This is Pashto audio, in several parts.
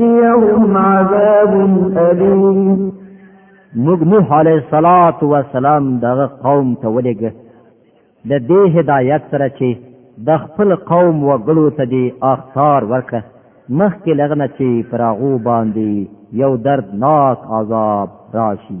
يوم عذاب أليم موږ نوح علیه الصلاۃ والسلام دغه قوم ته ولېږه د دې هدایت سره چې د خپل قوم وګړو ته دی اخطار ورکه مخکې لغنه چې پراغو باندې یو دردناک عذاب راشي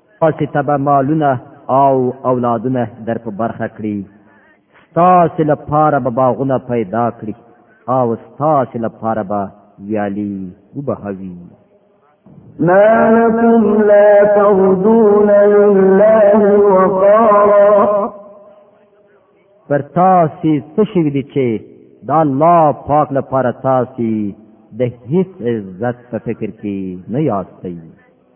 تاسو ته به مالونه او اولادونه در په برخه کړي ستاسو لپاره به باغونه پیدا کړي او ستاسو لپاره به ویالي وبهوي ما لكم لا ترجون لله وقارا پر تاسو څه شي دي چې دا الله پاک لپاره تاسو د هیڅ عزت په فکر کې نه یاستئ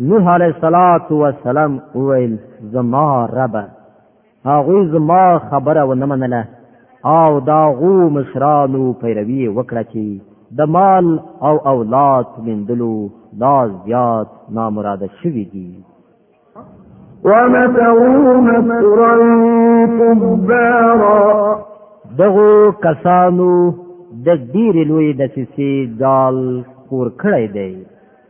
نوح علیه الصلاۃ والسلام ویل زما رب هغه زما خبره و نه منله او دا غو مشرانو پیروي وکړه چې د مال او اولاد مندلو دا زیات نامراده شوي دي ومكروا مكرا كبارا دغو کسانو د ډیر لوی د سیسی دال خور کړی دی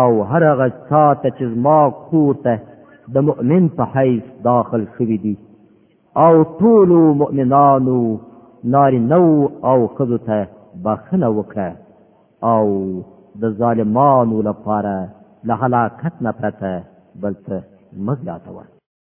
او هر هغه چاته چې زما کور ته د مؤمن په حیث داخل شوی دی او ټول مؤمنانو نارینه او ښځو ته بخښنه وکړه او د ظالمانو لپاره له هلاکت نه پرته بل څه مه زیاتوه